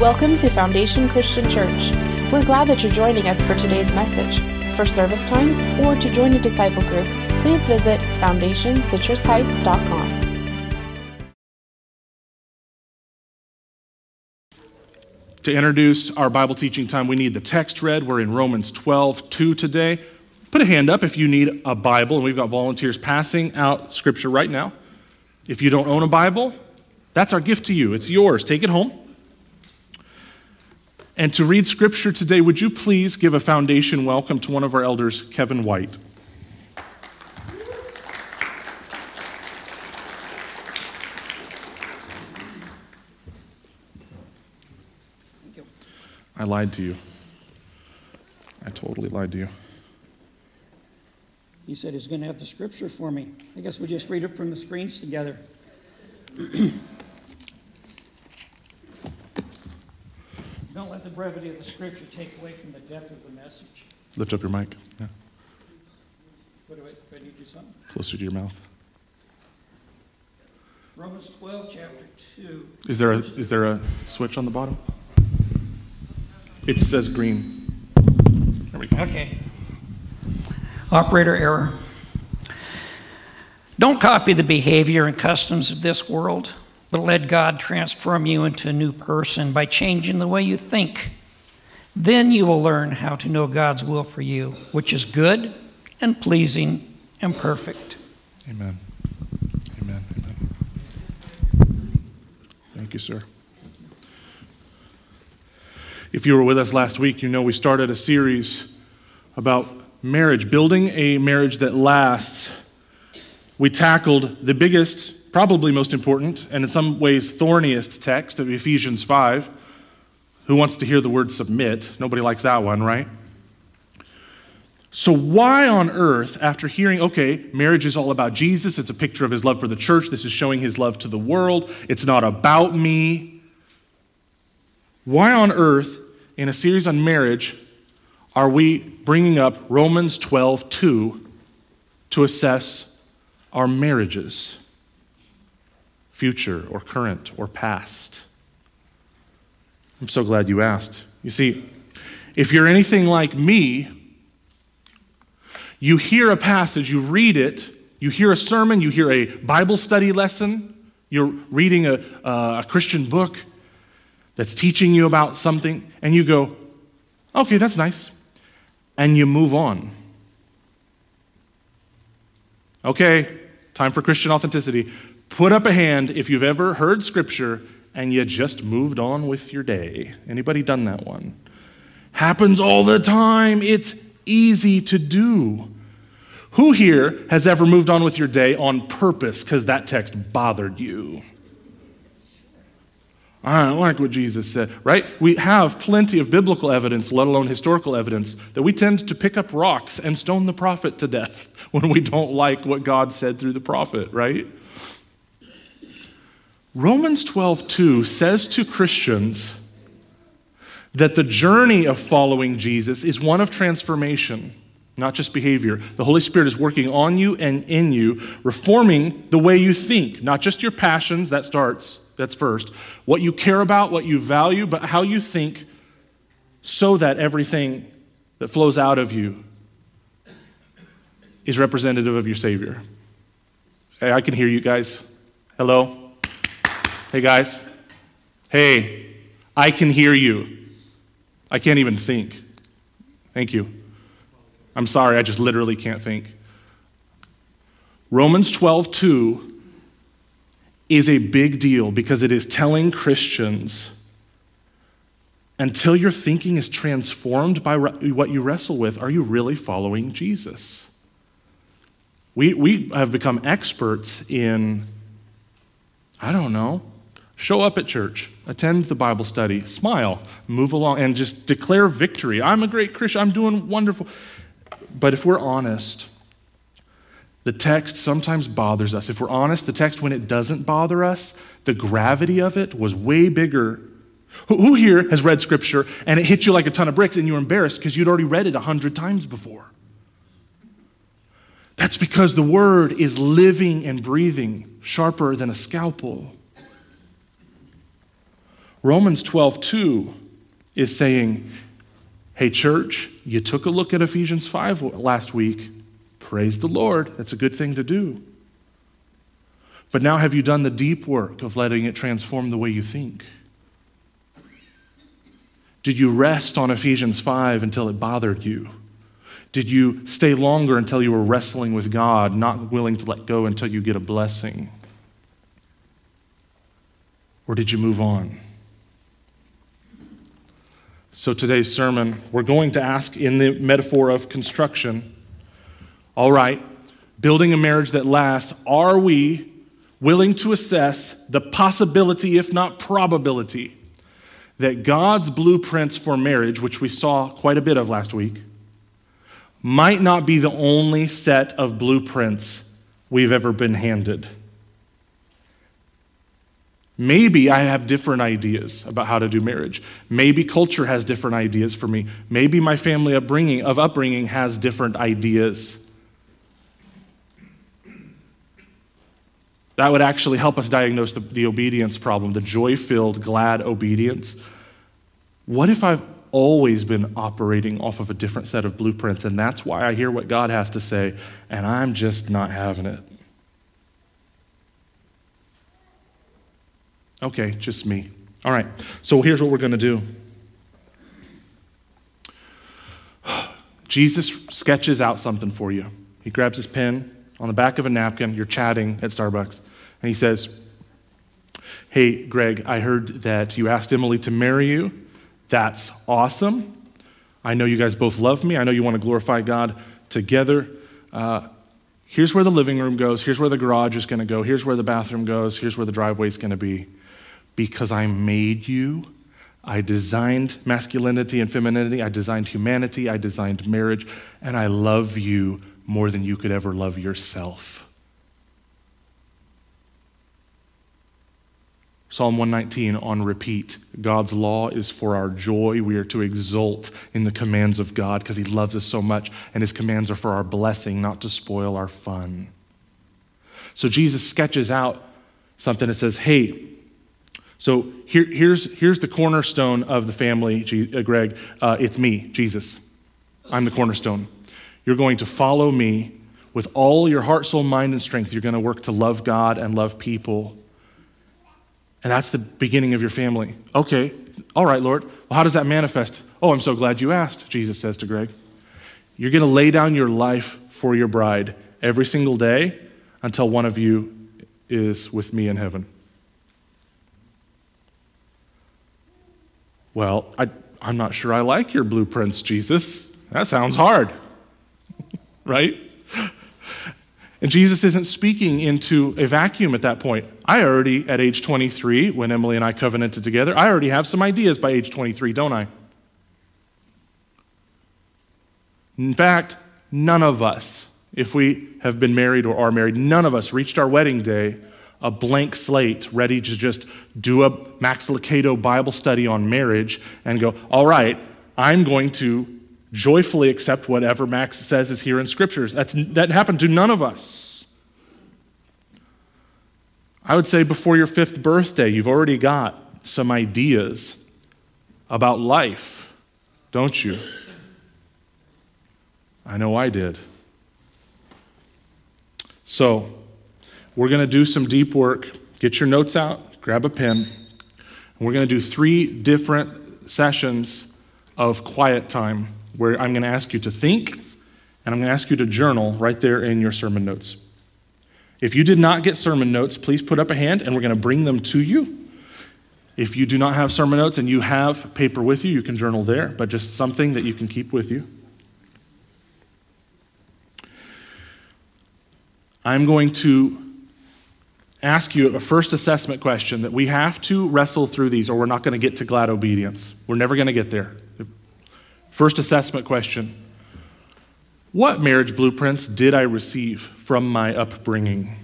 Welcome to Foundation Christian Church. We're glad that you're joining us for today's message. For service times or to join a disciple group, please visit foundationcitrusheights.com. To introduce our Bible teaching time, we need the text read. We're in Romans 12, 2 today. Put a hand up if you need a Bible, and we've got volunteers passing out scripture right now. If you don't own a Bible, that's our gift to you. It's yours. Take it home. And to read scripture today, would you please give a foundation welcome to one of our elders, Kevin White? Thank you. I lied to you. I totally lied to you. He said he's going to have the scripture for me. I guess we'll just read it from the screens together. Don't let the brevity of the scripture take away from the depth of the message. Lift up your mic. Yeah. What do I, do I need to do something? Closer to your mouth. Romans 12, chapter 2. Is there a, is there a switch on the bottom? It says green. There we go. Okay. Operator error. Don't copy the behavior and customs of this world, but let God transform you into a new person by changing the way you think. Then you will learn how to know God's will for you, which is good and pleasing and perfect. Amen. Amen. Amen. Thank you, sir. If you were with us last week, you know we started a series about marriage, building a marriage that lasts. We tackled the biggest, probably most important, and in some ways thorniest text of Ephesians 5. Who wants to hear the word submit? Nobody likes that one, right? So, why on earth, after hearing, okay, marriage is all about Jesus, it's a picture of his love for the church, this is showing his love to the world, it's not about me. Why on earth, in a series on marriage, are we bringing up Romans 12 2 to assess our marriages, future or current or past? I'm so glad you asked. You see, if you're anything like me, you hear a passage, you read it, you hear a sermon, you hear a Bible study lesson, you're reading a, a Christian book that's teaching you about something, and you go, okay, that's nice. And you move on. Okay, time for Christian authenticity. Put up a hand if you've ever heard scripture and you just moved on with your day. Anybody done that one? Happens all the time. It's easy to do. Who here has ever moved on with your day on purpose because that text bothered you? I don't like what Jesus said, right? We have plenty of biblical evidence, let alone historical evidence, that we tend to pick up rocks and stone the prophet to death when we don't like what God said through the prophet, right? Romans 12:2 says to Christians that the journey of following Jesus is one of transformation, not just behavior. The Holy Spirit is working on you and in you, reforming the way you think, not just your passions, that starts, that's first. What you care about, what you value, but how you think so that everything that flows out of you is representative of your Savior. Hey, I can hear you guys. Hello? Hey, guys. Hey, I can hear you. I can't even think. Thank you. I'm sorry, I just literally can't think. Romans 12, 2 is a big deal because it is telling Christians until your thinking is transformed by what you wrestle with, are you really following Jesus? We, we have become experts in, I don't know, show up at church, attend the Bible study, smile, move along, and just declare victory. I'm a great Christian, I'm doing wonderful. But if we're honest, the text sometimes bothers us. If we're honest, the text, when it doesn't bother us, the gravity of it was way bigger. Who here has read scripture and it hit you like a ton of bricks and you're embarrassed because you'd already read it a hundred times before? That's because the word is living and breathing, sharper than a scalpel. Romans 12, 2 is saying, Hey, church, you took a look at Ephesians 5 last week. Praise the Lord. That's a good thing to do. But now, have you done the deep work of letting it transform the way you think? Did you rest on Ephesians 5 until it bothered you? Did you stay longer until you were wrestling with God, not willing to let go until you get a blessing? Or did you move on? So, today's sermon, we're going to ask in the metaphor of construction all right, building a marriage that lasts, are we willing to assess the possibility, if not probability, that God's blueprints for marriage, which we saw quite a bit of last week, might not be the only set of blueprints we've ever been handed. Maybe I have different ideas about how to do marriage. Maybe culture has different ideas for me. Maybe my family upbringing of upbringing has different ideas. That would actually help us diagnose the, the obedience problem, the joy filled, glad obedience. What if I've always been operating off of a different set of blueprints, and that's why I hear what God has to say, and I'm just not having it? Okay, just me. All right, so here's what we're going to do. Jesus sketches out something for you. He grabs his pen, on the back of a napkin. You're chatting at Starbucks. And he says, Hey, Greg, I heard that you asked Emily to marry you. That's awesome. I know you guys both love me. I know you want to glorify God together. Uh, here's where the living room goes. Here's where the garage is going to go. Here's where the bathroom goes. Here's where the driveway is going to be. Because I made you. I designed masculinity and femininity. I designed humanity. I designed marriage. And I love you more than you could ever love yourself. Psalm 119 on repeat. God's law is for our joy. We are to exult in the commands of God because He loves us so much, and His commands are for our blessing, not to spoil our fun. So Jesus sketches out something that says, hey, so here, here's, here's the cornerstone of the family, uh, Greg. Uh, it's me, Jesus. I'm the cornerstone. You're going to follow me with all your heart, soul, mind, and strength. You're going to work to love God and love people. And that's the beginning of your family. Okay, all right, Lord. Well, how does that manifest? Oh, I'm so glad you asked, Jesus says to Greg. You're going to lay down your life for your bride every single day until one of you is with me in heaven. Well, I, I'm not sure I like your blueprints, Jesus. That sounds hard right? And Jesus isn't speaking into a vacuum at that point. I already, at age 23, when Emily and I covenanted together, I already have some ideas by age 23, don't I? In fact, none of us, if we have been married or are married, none of us reached our wedding day a blank slate, ready to just do a Max Lucado Bible study on marriage and go, all right, I'm going to joyfully accept whatever Max says is here in scriptures. That's, that happened to none of us. I would say before your fifth birthday, you've already got some ideas about life, don't you? I know I did. So, we're going to do some deep work. Get your notes out, grab a pen. We're going to do three different sessions of quiet time where I'm going to ask you to think and I'm going to ask you to journal right there in your sermon notes. If you did not get sermon notes, please put up a hand and we're going to bring them to you. If you do not have sermon notes and you have paper with you, you can journal there, but just something that you can keep with you. I'm going to ask you a first assessment question that we have to wrestle through these, or we're not going to get to glad obedience. We're never going to get there. First assessment question What marriage blueprints did I receive from my upbringing?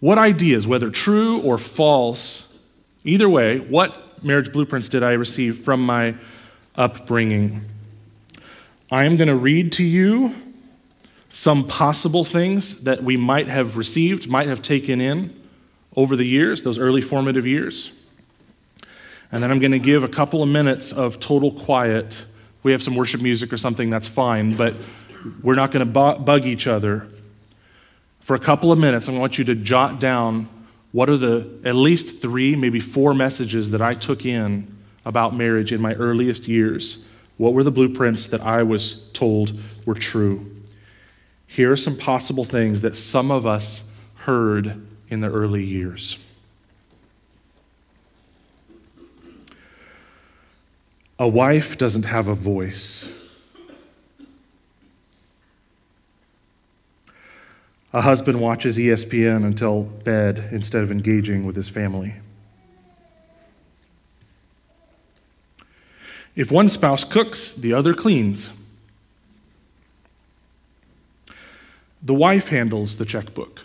What ideas, whether true or false, either way, what marriage blueprints did I receive from my upbringing? I am going to read to you some possible things that we might have received, might have taken in over the years, those early formative years. And then I'm going to give a couple of minutes of total quiet. We have some worship music or something, that's fine, but we're not going to bug each other. For a couple of minutes, I want you to jot down what are the at least three, maybe four messages that I took in about marriage in my earliest years. What were the blueprints that I was told were true? Here are some possible things that some of us heard in the early years. A wife doesn't have a voice. A husband watches ESPN until bed instead of engaging with his family. If one spouse cooks, the other cleans. The wife handles the checkbook.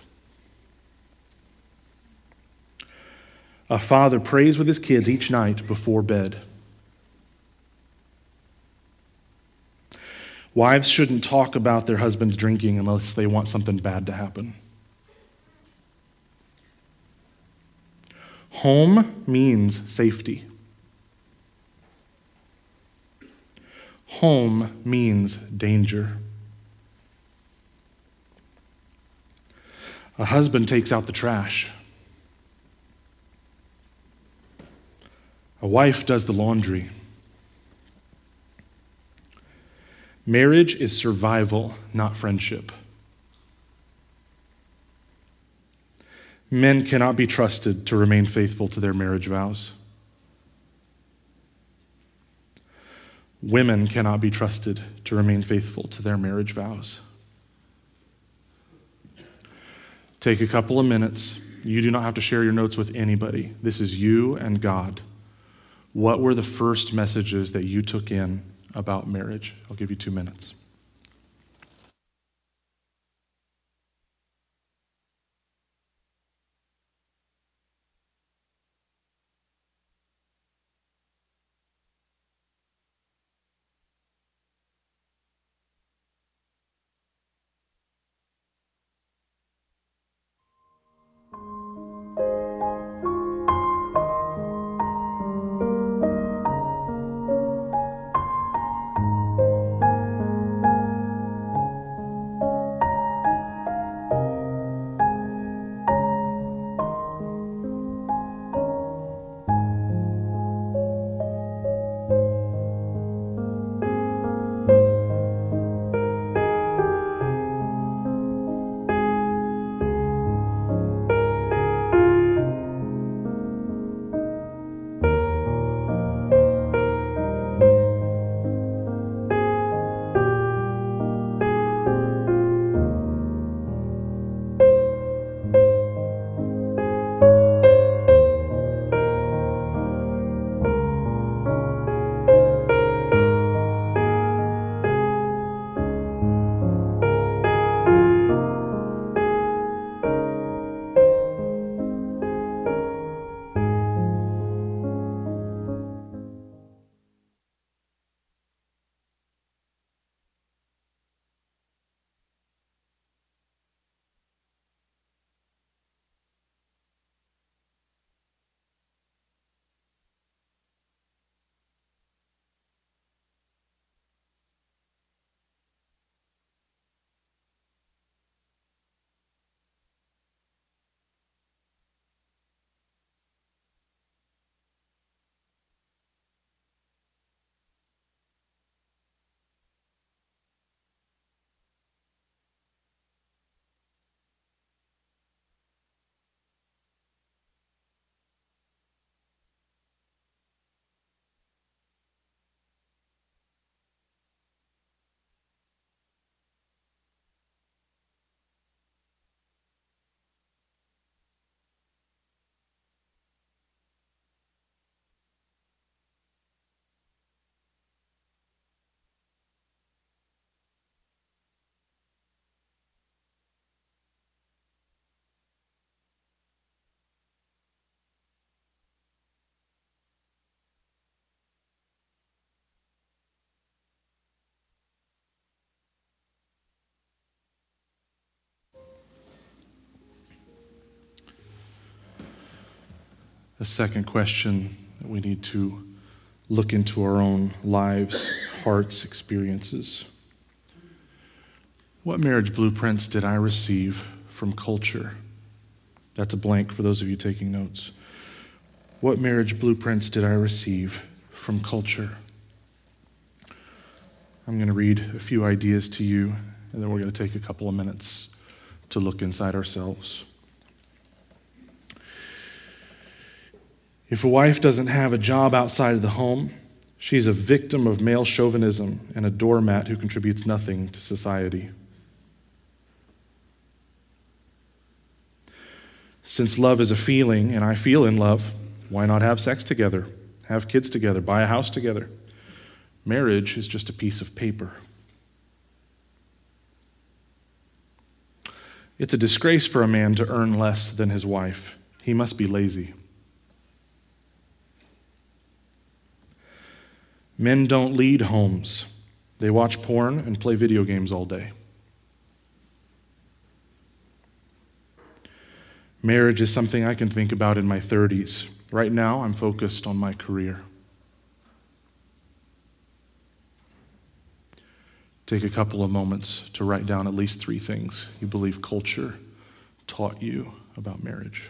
A father prays with his kids each night before bed. Wives shouldn't talk about their husband's drinking unless they want something bad to happen. Home means safety. Home means danger. A husband takes out the trash. A wife does the laundry. Marriage is survival, not friendship. Men cannot be trusted to remain faithful to their marriage vows. Women cannot be trusted to remain faithful to their marriage vows. Take a couple of minutes. You do not have to share your notes with anybody. This is you and God. What were the first messages that you took in about marriage? I'll give you two minutes. A second question that we need to look into our own lives, hearts, experiences. What marriage blueprints did I receive from culture? That's a blank for those of you taking notes. What marriage blueprints did I receive from culture? I'm going to read a few ideas to you, and then we're going to take a couple of minutes to look inside ourselves. If a wife doesn't have a job outside of the home, she's a victim of male chauvinism and a doormat who contributes nothing to society. Since love is a feeling and I feel in love, why not have sex together, have kids together, buy a house together? Marriage is just a piece of paper. It's a disgrace for a man to earn less than his wife. He must be lazy. Men don't lead homes, they watch porn and play video games all day. Marriage is something I can think about in my 30s. Right now, I'm focused on my career. Take a couple of moments to write down at least three things you believe culture taught you about marriage.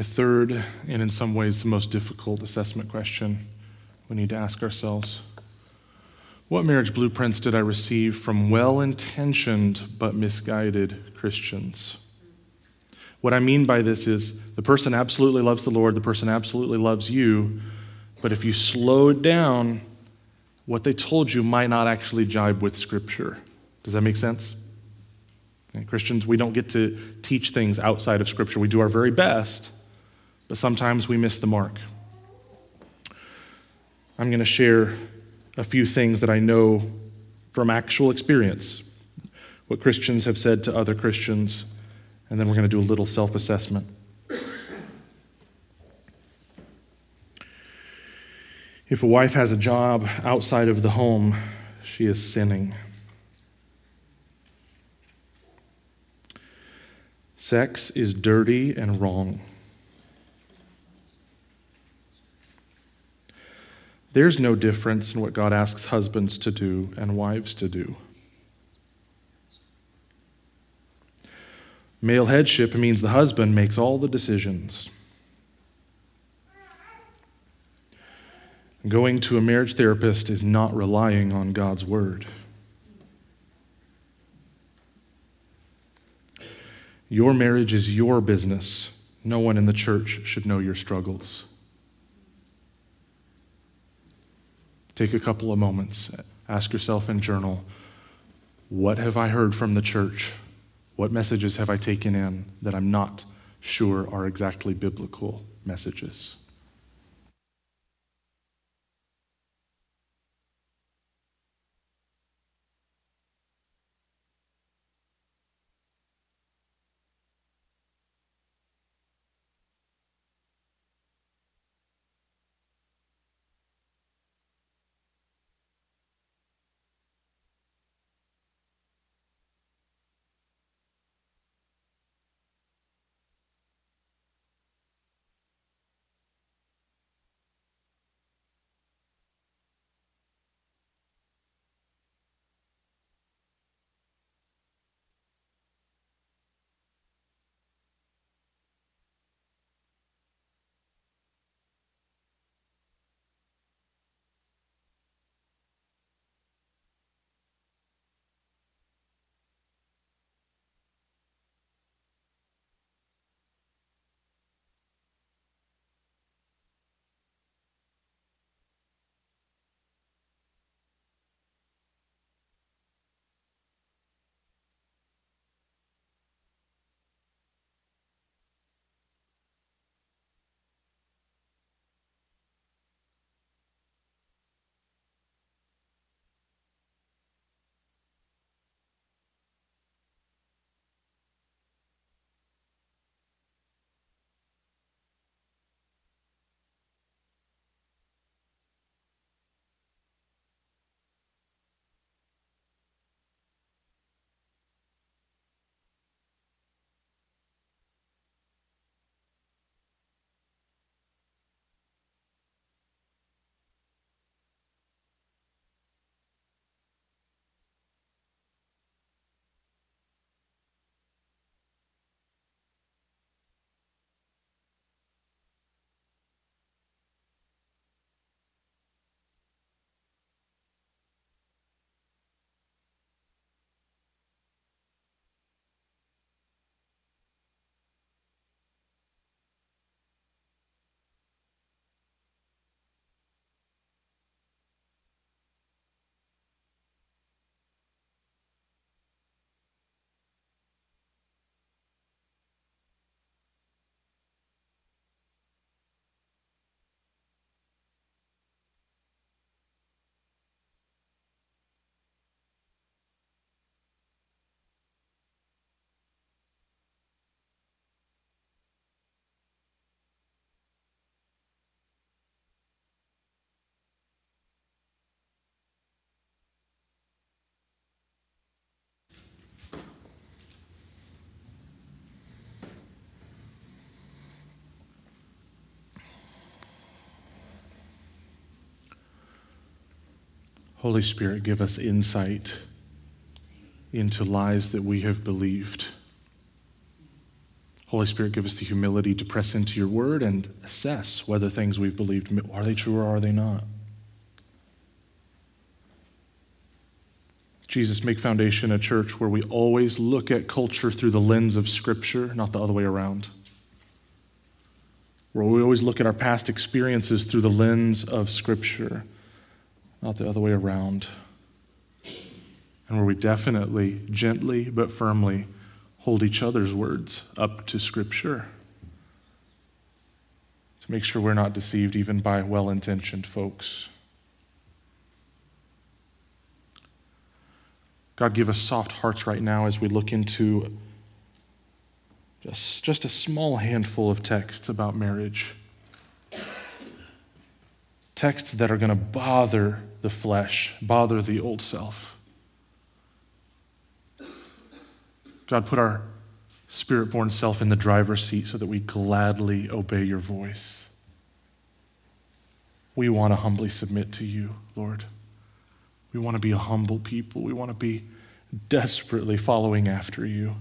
A third, and in some ways the most difficult assessment question we need to ask ourselves What marriage blueprints did I receive from well intentioned but misguided Christians? What I mean by this is the person absolutely loves the Lord, the person absolutely loves you, but if you slow down, what they told you might not actually jibe with Scripture. Does that make sense? And Christians, we don't get to teach things outside of Scripture. We do our very best, but sometimes we miss the mark. I'm going to share a few things that I know from actual experience, what Christians have said to other Christians, and then we're going to do a little self assessment. If a wife has a job outside of the home, she is sinning. Sex is dirty and wrong. There's no difference in what God asks husbands to do and wives to do. Male headship means the husband makes all the decisions. Going to a marriage therapist is not relying on God's word. Your marriage is your business. No one in the church should know your struggles. Take a couple of moments, ask yourself and journal what have I heard from the church? What messages have I taken in that I'm not sure are exactly biblical messages? Holy Spirit, give us insight into lies that we have believed. Holy Spirit, give us the humility to press into your word and assess whether things we've believed are they true or are they not. Jesus, make Foundation a church where we always look at culture through the lens of Scripture, not the other way around. Where we always look at our past experiences through the lens of Scripture not the other way around. And where we definitely, gently but firmly, hold each other's words up to Scripture to make sure we're not deceived even by well intentioned folks. God, give us soft hearts right now as we look into just, just a small handful of texts about marriage. Texts that are going to bother the flesh, bother the old self. God, put our spirit born self in the driver's seat so that we gladly obey your voice. We want to humbly submit to you, Lord. We want to be a humble people. We want to be desperately following after you.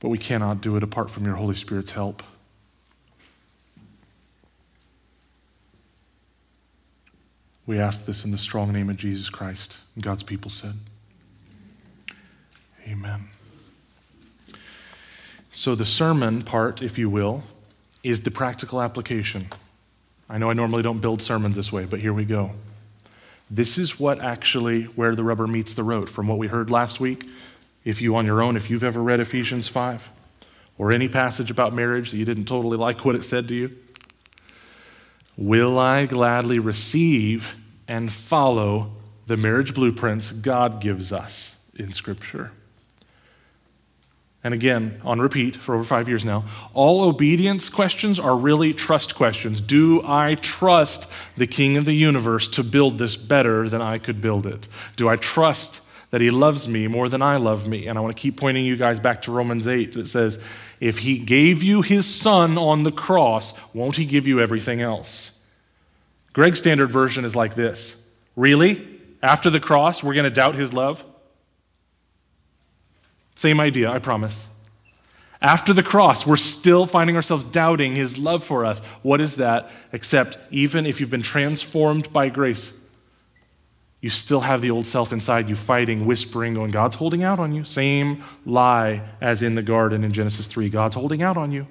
But we cannot do it apart from your Holy Spirit's help. We ask this in the strong name of Jesus Christ. And God's people said, Amen. So, the sermon part, if you will, is the practical application. I know I normally don't build sermons this way, but here we go. This is what actually where the rubber meets the road from what we heard last week. If you on your own, if you've ever read Ephesians 5 or any passage about marriage that you didn't totally like what it said to you, will I gladly receive and follow the marriage blueprints God gives us in Scripture? and again on repeat for over five years now, all obedience questions are really trust questions. Do I trust the King of the universe to build this better than I could build it? Do I trust that He loves me more than I love me? And I want to keep pointing you guys back to Romans 8 that says, if He gave you His Son on the cross, won't He give you everything else? Greg's standard version is like this Really? After the cross, we're going to doubt His love? Same idea, I promise. After the cross, we're still finding ourselves doubting his love for us. What is that? Except, even if you've been transformed by grace, you still have the old self inside you fighting, whispering, going, God's holding out on you. Same lie as in the garden in Genesis 3. God's holding out on you.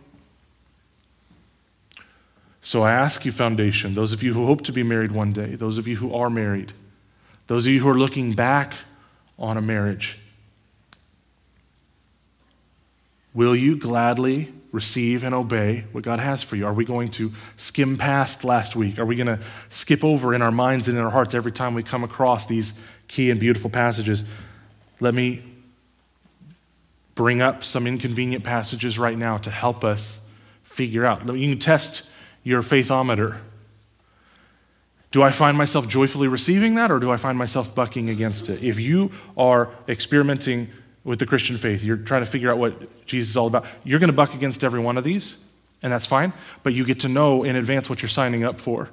So I ask you, foundation, those of you who hope to be married one day, those of you who are married, those of you who are looking back on a marriage, Will you gladly receive and obey what God has for you? Are we going to skim past last week? Are we going to skip over in our minds and in our hearts every time we come across these key and beautiful passages? Let me bring up some inconvenient passages right now to help us figure out. You can test your faithometer. Do I find myself joyfully receiving that or do I find myself bucking against it? If you are experimenting with the Christian faith, you're trying to figure out what Jesus is all about, you're going to buck against every one of these, and that's fine, but you get to know in advance what you're signing up for.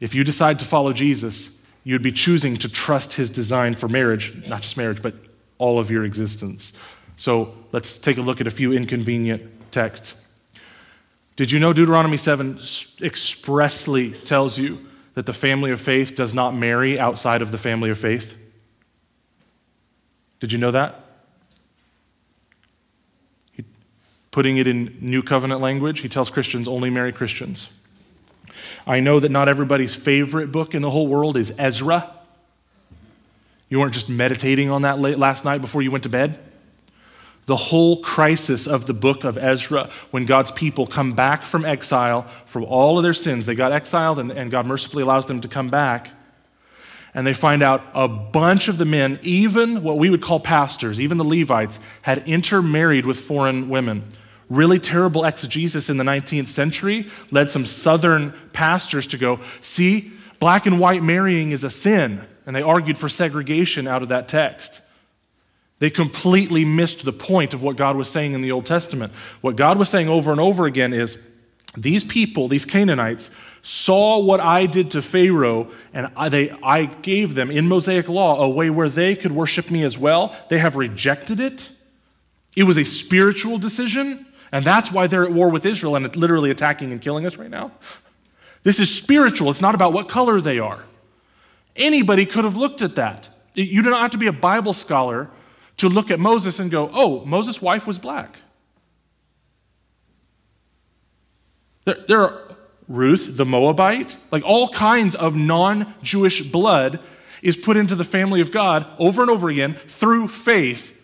If you decide to follow Jesus, you'd be choosing to trust his design for marriage, not just marriage, but all of your existence. So let's take a look at a few inconvenient texts. Did you know Deuteronomy 7 expressly tells you that the family of faith does not marry outside of the family of faith? Did you know that? Putting it in New Covenant language, he tells Christians only marry Christians. I know that not everybody's favorite book in the whole world is Ezra. You weren't just meditating on that late last night before you went to bed. The whole crisis of the book of Ezra, when God's people come back from exile from all of their sins, they got exiled and, and God mercifully allows them to come back. And they find out a bunch of the men, even what we would call pastors, even the Levites, had intermarried with foreign women really terrible exegesis in the 19th century led some southern pastors to go, see, black and white marrying is a sin. And they argued for segregation out of that text. They completely missed the point of what God was saying in the Old Testament. What God was saying over and over again is these people, these Canaanites, saw what I did to Pharaoh, and I, they, I gave them in Mosaic law a way where they could worship me as well. They have rejected it. It was a spiritual decision. And that's why they're at war with Israel and literally attacking and killing us right now. This is spiritual, it's not about what color they are. Anybody could have looked at that. You do not have to be a Bible scholar to look at Moses and go, oh, Moses' wife was black. There, there are Ruth, the Moabite, like all kinds of non Jewish blood is put into the family of God over and over again through faith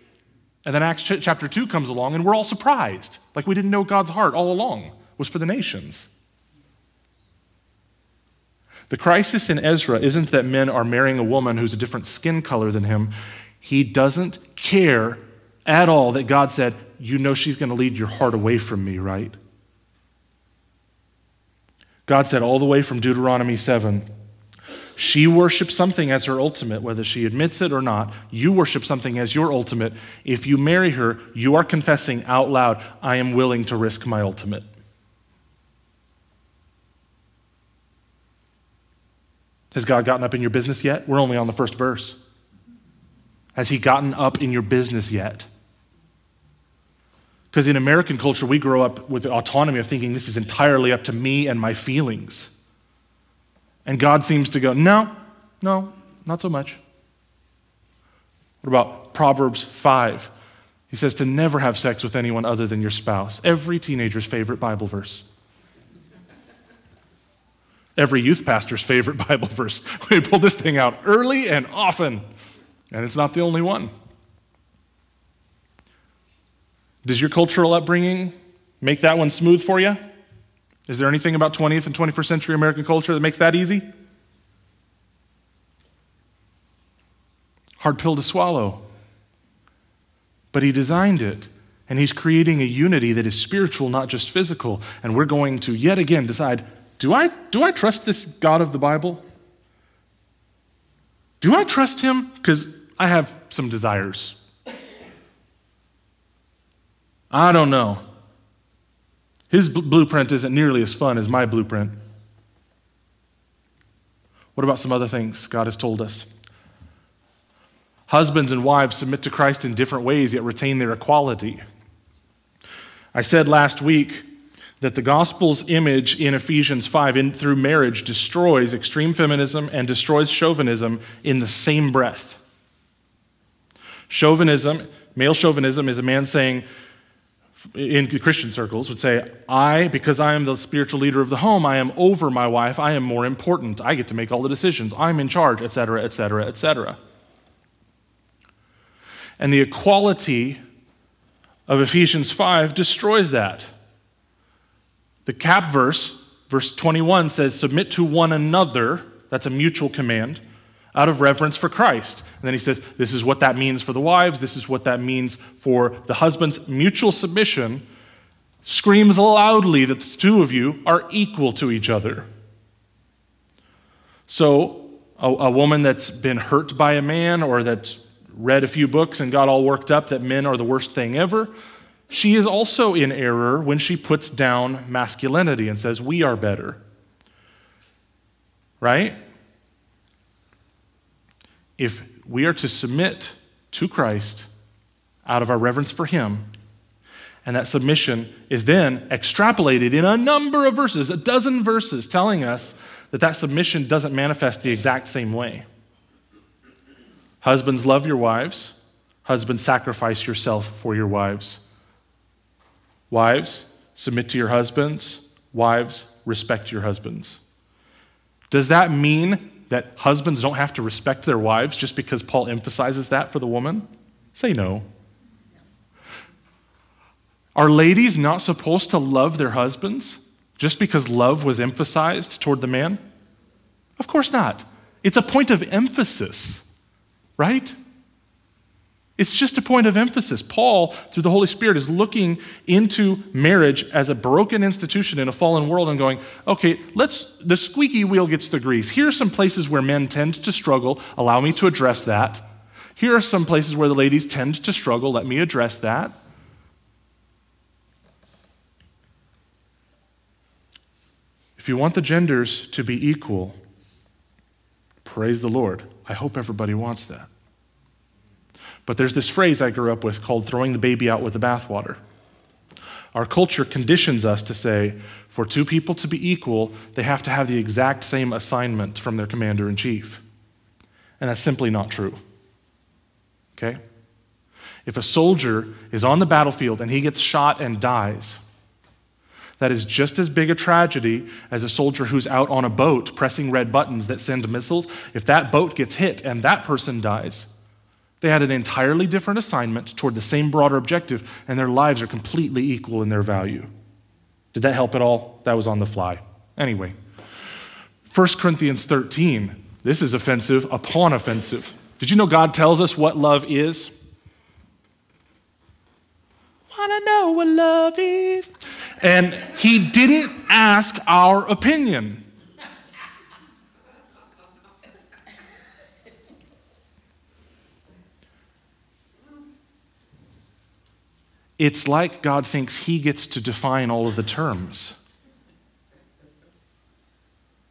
and then Acts ch- chapter 2 comes along, and we're all surprised. Like we didn't know God's heart all along was for the nations. The crisis in Ezra isn't that men are marrying a woman who's a different skin color than him. He doesn't care at all that God said, You know she's going to lead your heart away from me, right? God said all the way from Deuteronomy 7 she worships something as her ultimate, whether she admits it or not. You worship something as your ultimate. If you marry her, you are confessing out loud, I am willing to risk my ultimate. Has God gotten up in your business yet? We're only on the first verse. Has He gotten up in your business yet? Because in American culture, we grow up with the autonomy of thinking this is entirely up to me and my feelings. And God seems to go, no, no, not so much. What about Proverbs 5? He says to never have sex with anyone other than your spouse. Every teenager's favorite Bible verse every youth pastor's favorite Bible verse. We pull this thing out early and often, and it's not the only one. Does your cultural upbringing make that one smooth for you? Is there anything about 20th and 21st century American culture that makes that easy? Hard pill to swallow. But he designed it, and he's creating a unity that is spiritual, not just physical. And we're going to yet again decide do I, do I trust this God of the Bible? Do I trust him? Because I have some desires. I don't know. His blueprint isn't nearly as fun as my blueprint. What about some other things God has told us? Husbands and wives submit to Christ in different ways, yet retain their equality. I said last week that the gospel's image in Ephesians 5 in, through marriage destroys extreme feminism and destroys chauvinism in the same breath. Chauvinism, male chauvinism, is a man saying, in Christian circles, would say, I, because I am the spiritual leader of the home, I am over my wife, I am more important, I get to make all the decisions, I'm in charge, etc., etc., etc. And the equality of Ephesians 5 destroys that. The cap verse, verse 21, says, Submit to one another. That's a mutual command out of reverence for Christ. And then he says, This is what that means for the wives. This is what that means for the husbands. Mutual submission screams loudly that the two of you are equal to each other. So, a, a woman that's been hurt by a man or that's read a few books and got all worked up that men are the worst thing ever she is also in error when she puts down masculinity and says, We are better. Right? If we are to submit to Christ out of our reverence for Him, and that submission is then extrapolated in a number of verses, a dozen verses, telling us that that submission doesn't manifest the exact same way. Husbands, love your wives. Husbands, sacrifice yourself for your wives. Wives, submit to your husbands. Wives, respect your husbands. Does that mean that husbands don't have to respect their wives just because Paul emphasizes that for the woman? Say no. Are ladies not supposed to love their husbands just because love was emphasized toward the man? Of course not. It's a point of emphasis, right? It's just a point of emphasis. Paul, through the Holy Spirit, is looking into marriage as a broken institution in a fallen world and going, okay, let's, the squeaky wheel gets the grease. Here are some places where men tend to struggle. Allow me to address that. Here are some places where the ladies tend to struggle. Let me address that. If you want the genders to be equal, praise the Lord. I hope everybody wants that. But there's this phrase I grew up with called throwing the baby out with the bathwater. Our culture conditions us to say, for two people to be equal, they have to have the exact same assignment from their commander in chief. And that's simply not true. Okay? If a soldier is on the battlefield and he gets shot and dies, that is just as big a tragedy as a soldier who's out on a boat pressing red buttons that send missiles. If that boat gets hit and that person dies, they had an entirely different assignment toward the same broader objective, and their lives are completely equal in their value. Did that help at all? That was on the fly. Anyway, 1 Corinthians 13. This is offensive upon offensive. Did you know God tells us what love is? Wanna know what love is? And He didn't ask our opinion. It's like God thinks He gets to define all of the terms.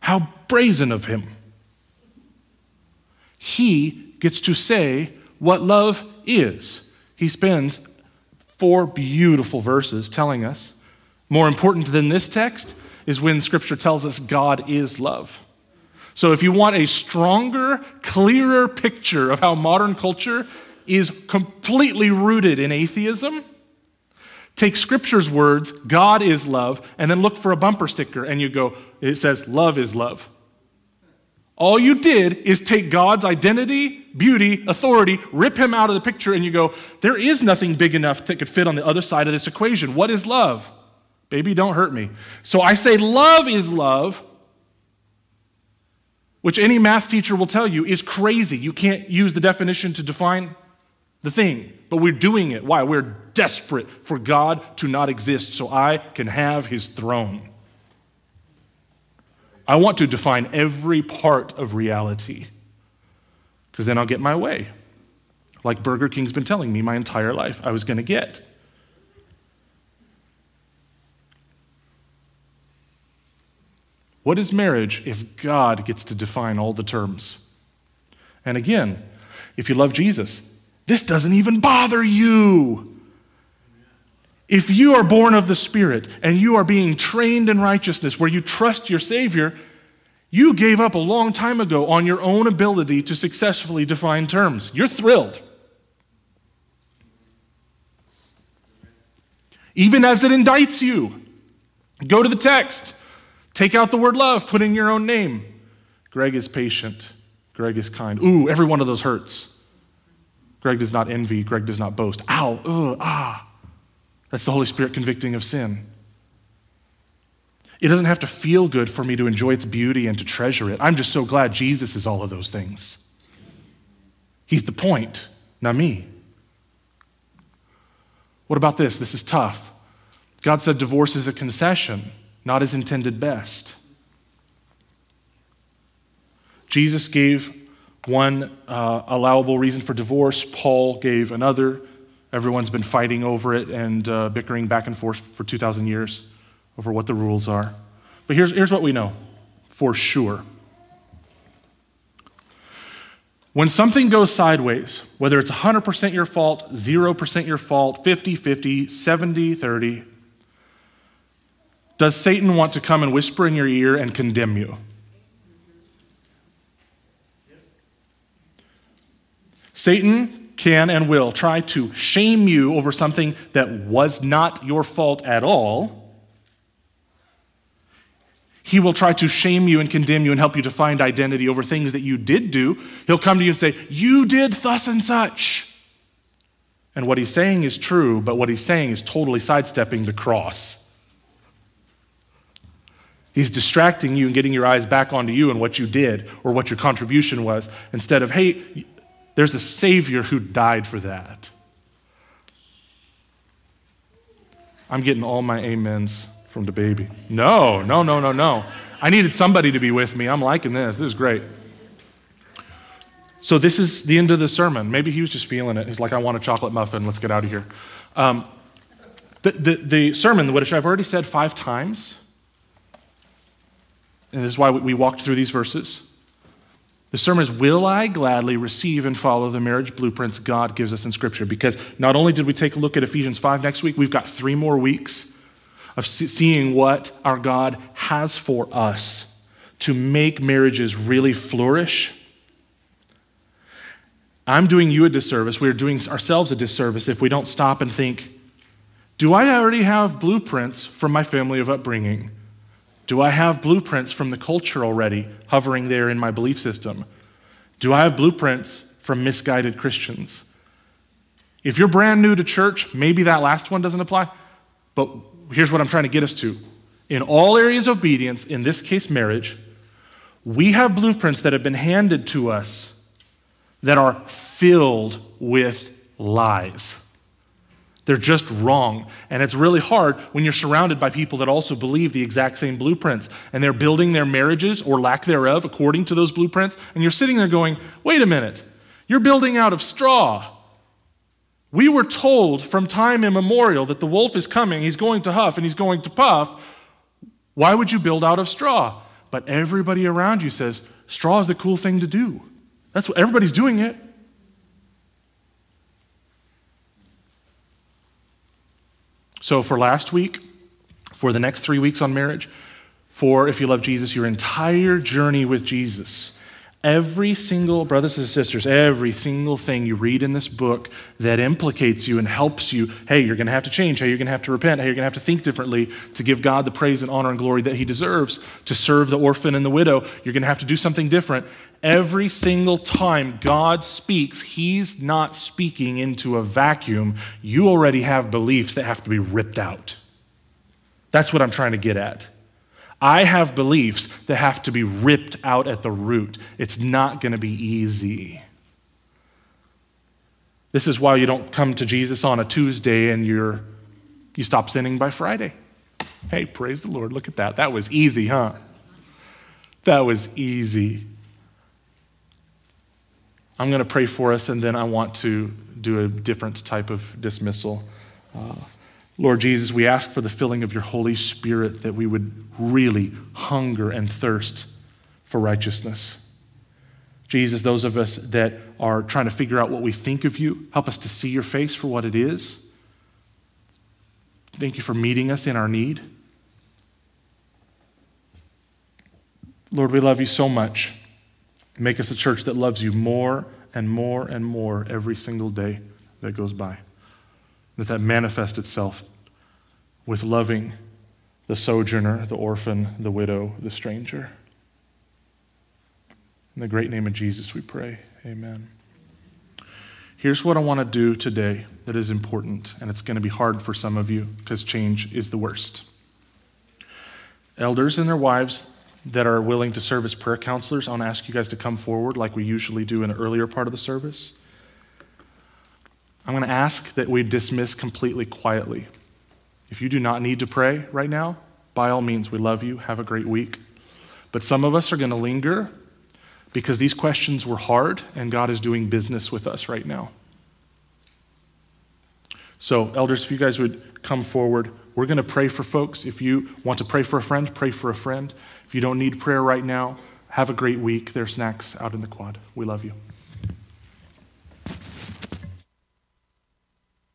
How brazen of Him. He gets to say what love is. He spends four beautiful verses telling us. More important than this text is when Scripture tells us God is love. So, if you want a stronger, clearer picture of how modern culture is completely rooted in atheism, take Scripture's words, God is love, and then look for a bumper sticker and you go, it says, love is love. All you did is take God's identity, beauty, authority, rip him out of the picture, and you go, there is nothing big enough that could fit on the other side of this equation. What is love? Baby, don't hurt me. So I say, love is love, which any math teacher will tell you is crazy. You can't use the definition to define the thing, but we're doing it. Why? We're desperate for God to not exist so I can have his throne. I want to define every part of reality because then I'll get my way. Like Burger King's been telling me my entire life I was going to get. What is marriage if God gets to define all the terms? And again, if you love Jesus, this doesn't even bother you. If you are born of the Spirit and you are being trained in righteousness where you trust your Savior, you gave up a long time ago on your own ability to successfully define terms. You're thrilled. Even as it indicts you, go to the text, take out the word love, put in your own name. Greg is patient. Greg is kind. Ooh, every one of those hurts. Greg does not envy. Greg does not boast. Ow, ugh, ah. That's the Holy Spirit convicting of sin. It doesn't have to feel good for me to enjoy its beauty and to treasure it. I'm just so glad Jesus is all of those things. He's the point, not me. What about this? This is tough. God said divorce is a concession, not his intended best. Jesus gave one uh, allowable reason for divorce, Paul gave another. Everyone's been fighting over it and uh, bickering back and forth for 2,000 years over what the rules are. But here's, here's what we know for sure. When something goes sideways, whether it's 100% your fault, 0% your fault, 50 50, 70 30, does Satan want to come and whisper in your ear and condemn you? Satan can and will try to shame you over something that was not your fault at all. He will try to shame you and condemn you and help you to find identity over things that you did do. He'll come to you and say, You did thus and such. And what he's saying is true, but what he's saying is totally sidestepping the cross. He's distracting you and getting your eyes back onto you and what you did or what your contribution was instead of, hey, there's a Savior who died for that. I'm getting all my amens from the baby. No, no, no, no, no. I needed somebody to be with me. I'm liking this. This is great. So, this is the end of the sermon. Maybe he was just feeling it. He's like, I want a chocolate muffin. Let's get out of here. Um, the, the, the sermon, which I've already said five times, and this is why we walked through these verses. The sermon is Will I gladly receive and follow the marriage blueprints God gives us in Scripture? Because not only did we take a look at Ephesians 5 next week, we've got three more weeks of seeing what our God has for us to make marriages really flourish. I'm doing you a disservice. We're doing ourselves a disservice if we don't stop and think do I already have blueprints from my family of upbringing? Do I have blueprints from the culture already hovering there in my belief system? Do I have blueprints from misguided Christians? If you're brand new to church, maybe that last one doesn't apply. But here's what I'm trying to get us to. In all areas of obedience, in this case, marriage, We have blueprints that have been handed to us that are filled with lies. They're just wrong. And it's really hard when you're surrounded by people that also believe the exact same blueprints and they're building their marriages or lack thereof according to those blueprints. And you're sitting there going, wait a minute, you're building out of straw. We were told from time immemorial that the wolf is coming, he's going to huff and he's going to puff. Why would you build out of straw? But everybody around you says, straw is the cool thing to do. That's what everybody's doing it. So, for last week, for the next three weeks on marriage, for if you love Jesus, your entire journey with Jesus, Every single, brothers and sisters, every single thing you read in this book that implicates you and helps you, hey, you're going to have to change, hey, you're going to have to repent, hey, you're going to have to think differently to give God the praise and honor and glory that He deserves, to serve the orphan and the widow, you're going to have to do something different. Every single time God speaks, He's not speaking into a vacuum. You already have beliefs that have to be ripped out. That's what I'm trying to get at. I have beliefs that have to be ripped out at the root. It's not going to be easy. This is why you don't come to Jesus on a Tuesday and you're, you stop sinning by Friday. Hey, praise the Lord. Look at that. That was easy, huh? That was easy. I'm going to pray for us and then I want to do a different type of dismissal. Uh, Lord Jesus, we ask for the filling of your Holy Spirit that we would really hunger and thirst for righteousness. Jesus, those of us that are trying to figure out what we think of you, help us to see your face for what it is. Thank you for meeting us in our need. Lord, we love you so much. Make us a church that loves you more and more and more every single day that goes by that that manifests itself with loving the sojourner, the orphan, the widow, the stranger. In the great name of Jesus, we pray. Amen. Here's what I want to do today that is important, and it's going to be hard for some of you because change is the worst. Elders and their wives that are willing to serve as prayer counselors, I want to ask you guys to come forward like we usually do in an earlier part of the service. I'm going to ask that we dismiss completely quietly. If you do not need to pray right now, by all means, we love you. Have a great week. But some of us are going to linger because these questions were hard and God is doing business with us right now. So, elders, if you guys would come forward, we're going to pray for folks. If you want to pray for a friend, pray for a friend. If you don't need prayer right now, have a great week. There's snacks out in the quad. We love you.